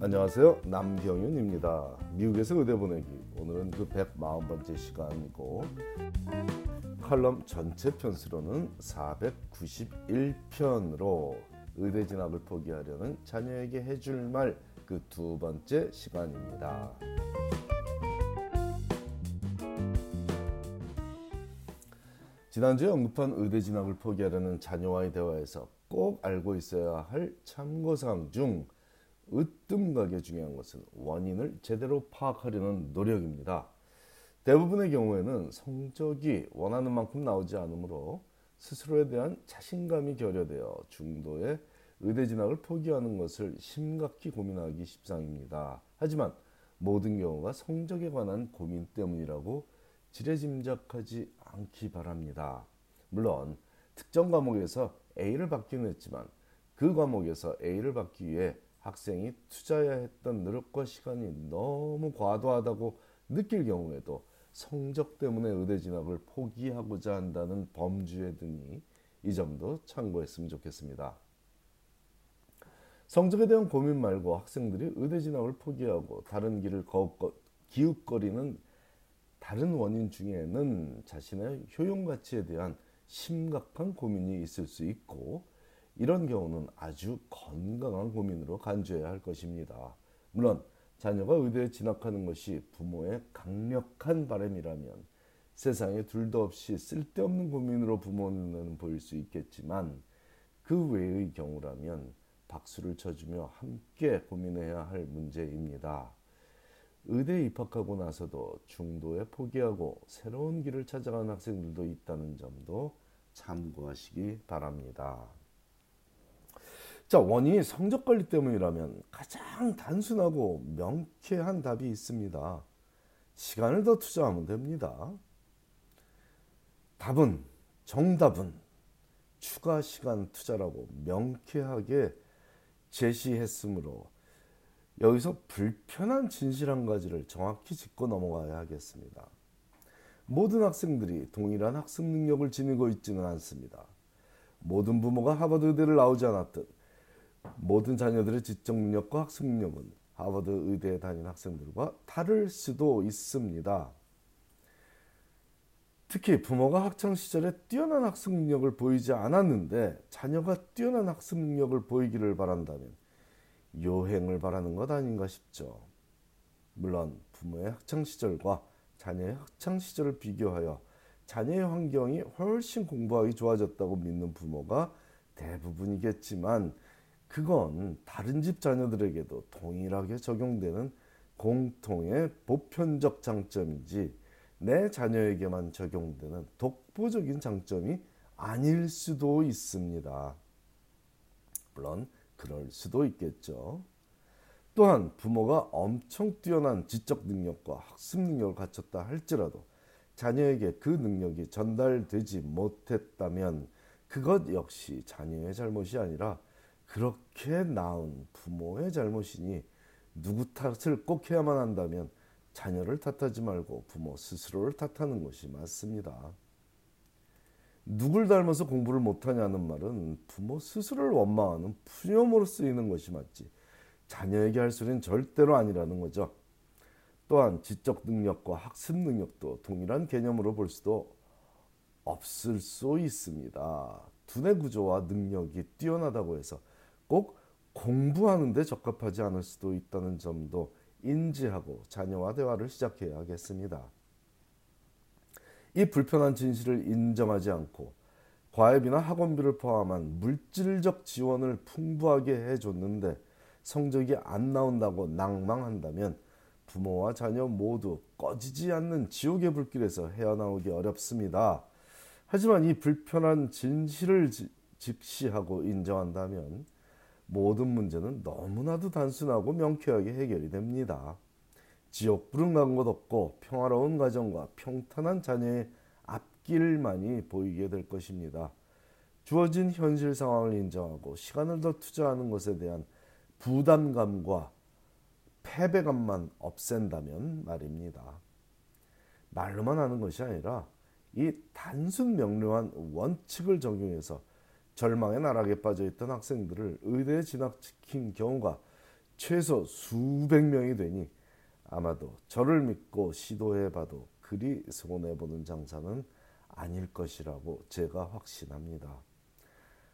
안녕하세요. 남경윤입니다. 미국에서 의대 보내기. 오늘은 그 140번째 시간이고 칼럼 전체 편수로는 491편으로 의대 진학을 포기하려는 자녀에게 해줄 말 그 두 번째 시간입니다. 지난주에 언급한 의대 진학을 포기하려는 자녀와의 대화에서 꼭 알고 있어야 할 참고사항 중 으뜸가게 중요한 것은 원인을 제대로 파악하려는 노력입니다. 대부분의 경우에는 성적이 원하는 만큼 나오지 않으므로 스스로에 대한 자신감이 결여되어 중도의 의대 진학을 포기하는 것을 심각히 고민하기 십상입니다. 하지만 모든 경우가 성적에 관한 고민 때문이라고 지레짐작하지 않기 바랍니다. 물론 특정 과목에서 A를 받기는 했지만 그 과목에서 A를 받기 위해 학생이 투자해야 했던 노력과 시간이 너무 과도하다고 느낄 경우에도 성적 때문에 의대 진학을 포기하고자 한다는 범주에 드니 이 점도 참고했으면 좋겠습니다. 성적에 대한 고민 말고 학생들이 의대 진학을 포기하고 다른 길을 기웃거리는 다른 원인 중에는 자신의 효용 가치에 대한 심각한 고민이 있을 수 있고 이런 경우는 아주 건강한 고민으로 간주해야 할 것입니다. 물론 자녀가 의대에 진학하는 것이 부모의 강력한 바람이라면 세상에 둘도 없이 쓸데없는 고민으로 부모는 보일 수 있겠지만 그 외의 경우라면 박수를 쳐주며 함께 고민해야 할 문제입니다. 의대에 입학하고 나서도 중도에 포기하고 새로운 길을 찾아가는 학생들도 있다는 점도 참고하시기 바랍니다. 자, 원인이 성적 관리 때문이라면 가장 단순하고 명쾌한 답이 있습니다. 시간을 더 투자하면 됩니다. 답은, 정답은 추가 시간 투자라고 명쾌하게 제시했으므로 여기서 불편한 진실 한 가지를 정확히 짚고 넘어가야 하겠습니다. 모든 학생들이 동일한 학습 능력을 지니고 있지는 않습니다. 모든 부모가 하버드 의대를 나오지 않았듯 모든 자녀들의 지적 능력과 학습 능력은 하버드 의대에 다닌 학생들과 다를 수도 있습니다. 특히 부모가 학창 시절에 뛰어난 학습 능력을 보이지 않았는데 자녀가 뛰어난 학습 능력을 보이기를 바란다면 요행을 바라는 것 아닌가 싶죠. 물론 부모의 학창 시절과 자녀의 학창 시절을 비교하여 자녀의 환경이 훨씬 공부하기 좋아졌다고 믿는 부모가 대부분이겠지만 그건 다른 집 자녀들에게도 동일하게 적용되는 공통의 보편적 장점이지 내 자녀에게만 적용되는 독보적인 장점이 아닐 수도 있습니다. 물론 그럴 수도 있겠죠. 또한 부모가 엄청 뛰어난 지적 능력과 학습 능력을 갖췄다 할지라도 자녀에게 그 능력이 전달되지 못했다면 그것 역시 자녀의 잘못이 아니라 그렇게 낳은 부모의 잘못이니 누구 탓을 꼭 해야만 한다면 자녀를 탓하지 말고 부모 스스로를 탓하는 것이 맞습니다. 누굴 닮아서 공부를 못하냐는 말은 부모 스스로를 원망하는 푸념으로 쓰이는 것이 맞지 자녀에게 할 소리는 절대로 아니라는 거죠. 또한 지적 능력과 학습 능력도 동일한 개념으로 볼 수도 없을 수 있습니다. 두뇌 구조와 능력이 뛰어나다고 해서 꼭 공부하는 데 적합하지 않을 수도 있다는 점도 인지하고 자녀와 대화를 시작해야겠습니다. 이 불편한 진실을 인정하지 않고 과외비나 학원비를 포함한 물질적 지원을 풍부하게 해줬는데 성적이 안 나온다고 낭망한다면 부모와 자녀 모두 꺼지지 않는 지옥의 불길에서 헤어나오기 어렵습니다. 하지만 이 불편한 진실을 집시하고 인정한다면 모든 문제는 너무나도 단순하고 명쾌하게 해결이 됩니다. 지옥불은 간것 없고 평화로운 가정과 평탄한 자녀의 앞길만이 보이게 될 것입니다. 주어진 현실 상황을 인정하고 시간을 더 투자하는 것에 대한 부담감과 패배감만 없앤다면 말입니다. 말로만 하는 것이 아니라 이 단순 명료한 원칙을 적용해서 절망의 나락에 빠져 있던 학생들을 의대에 진학시킨 경우가 최소 수백 명이 되니 아마도 저를 믿고 시도해봐도 그리 손해보는 장사는 아닐 것이라고 제가 확신합니다.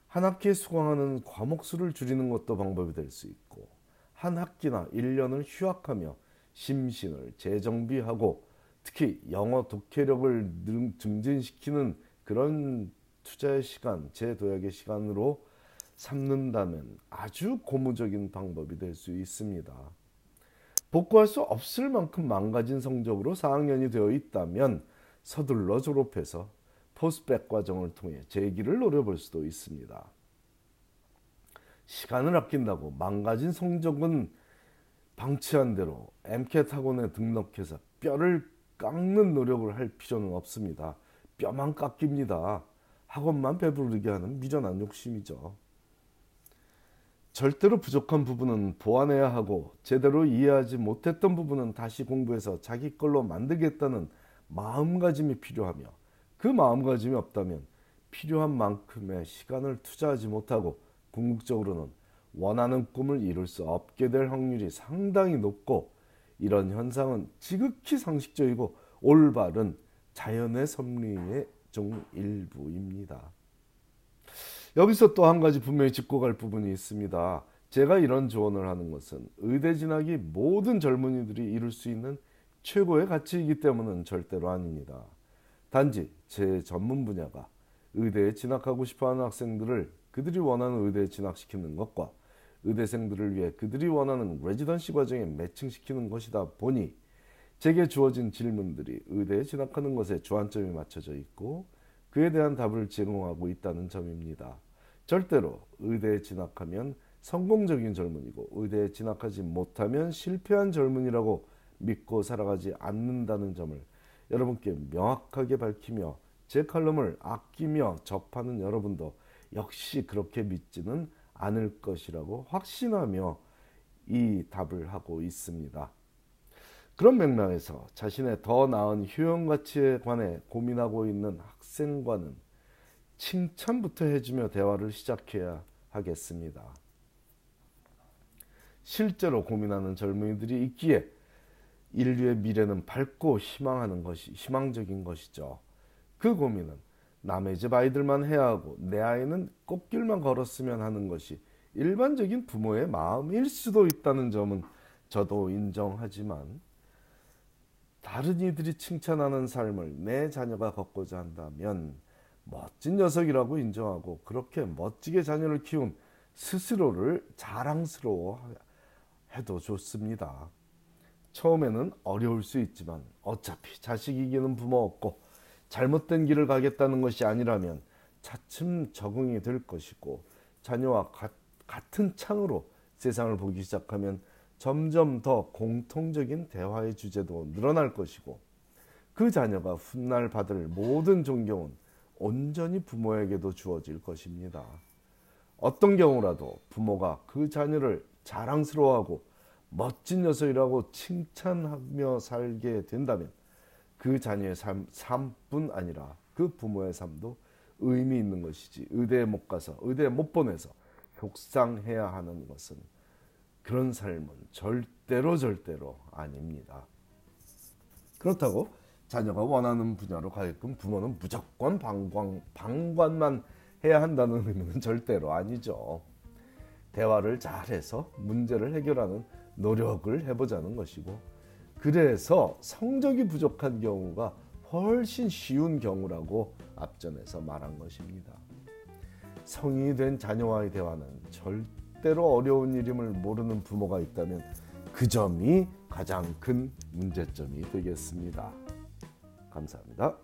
한 학기에 수강하는 과목 수를 줄이는 것도 방법이 될 수 있고 한 학기나 1년을 휴학하며 심신을 재정비하고 특히 영어 독해력을 증진시키는 그런 투자의 시간, 제도약의 시간으로 삼는다면 아주 고무적인 방법이 될 수 있습니다. 복구할 수 없을 만큼 망가진 성적으로 4학년이 되어 있다면 서둘러 졸업해서 포스백 과정을 통해 재기를 노려볼 수도 있습니다. 시간을 아낀다고 망가진 성적은 방치한 대로 MCAT 학원에 등록해서 뼈를 깎는 노력을 할 필요는 없습니다. 뼈만 깎입니다. 학원만 배부르게 하는 미련한 욕심이죠. 절대로 부족한 부분은 보완해야 하고 제대로 이해하지 못했던 부분은 다시 공부해서 자기 걸로 만들겠다는 마음가짐이 필요하며 그 마음가짐이 없다면 필요한 만큼의 시간을 투자하지 못하고 궁극적으로는 원하는 꿈을 이룰 수 없게 될 확률이 상당히 높고 이런 현상은 지극히 상식적이고 올바른 자연의 섭리의 종 일부입니다. 여기서 또 한 가지 분명히 짚고 갈 부분이 있습니다. 제가 이런 조언을 하는 것은 의대 진학이 모든 젊은이들이 이룰 수 있는 최고의 가치이기 때문은 절대로 아닙니다. 단지 제 전문 분야가 의대에 진학하고 싶어하는 학생들을 그들이 원하는 의대에 진학시키는 것과 의대생들을 위해 그들이 원하는 레지던시 과정에 매칭시키는 것이다 보니 제게 주어진 질문들이 의대에 진학하는 것에 주안점이 맞춰져 있고 그에 대한 답을 제공하고 있다는 점입니다. 절대로 의대에 진학하면 성공적인 젊은이고 의대에 진학하지 못하면 실패한 젊은이라고 믿고 살아가지 않는다는 점을 여러분께 명확하게 밝히며 제 칼럼을 아끼며 접하는 여러분도 역시 그렇게 믿지는 않을 것이라고 확신하며 이 답을 하고 있습니다. 그런 맥락에서 자신의 더 나은 효용 가치에 관해 고민하고 있는 학생과는 칭찬부터 해주며 대화를 시작해야 하겠습니다. 실제로 고민하는 젊은이들이 있기에 인류의 미래는 밝고 희망하는 것이 희망적인 것이죠. 그 고민은 남의 집 아이들만 해야 하고 내 아이는 꽃길만 걸었으면 하는 것이 일반적인 부모의 마음일 수도 있다는 점은 저도 인정하지만 다른 이들이 칭찬하는 삶을 내 자녀가 걷고자 한다면 멋진 녀석이라고 인정하고 그렇게 멋지게 자녀를 키운 스스로를 자랑스러워 해도 좋습니다. 처음에는 어려울 수 있지만 어차피 자식 이기는 부모 없고 잘못된 길을 가겠다는 것이 아니라면 차츰 적응이 될 것이고 자녀와 가, 같은 창으로 세상을 보기 시작하면 점점 더 공통적인 대화의 주제도 늘어날 것이고 그 자녀가 훗날 받을 모든 존경은 온전히 부모에게도 주어질 것입니다. 어떤 경우라도 부모가 그 자녀를 자랑스러워하고 멋진 녀석이라고 칭찬하며 살게 된다면 그 자녀의 삶, 삶뿐 아니라 그 부모의 삶도 의미 있는 것이지 의대에 못 가서 의대에 못 보내서 속상해야 하는 것은 그런 삶은 절대로 절대로 아닙니다. 그렇다고 자녀가 원하는 분야로 가게끔 부모는 무조건 방관, 방관만 해야 한다는 의미는 절대로 아니죠. 대화를 잘해서 문제를 해결하는 노력을 해보자는 것이고 그래서 성적이 부족한 경우가 훨씬 쉬운 경우라고 앞전에서 말한 것입니다. 성인이 된 자녀와의 대화는 절대 로 어려운 일임을 모르는 부모가 있다면 그 점이 가장 큰 문제점이 되겠습니다. 감사합니다.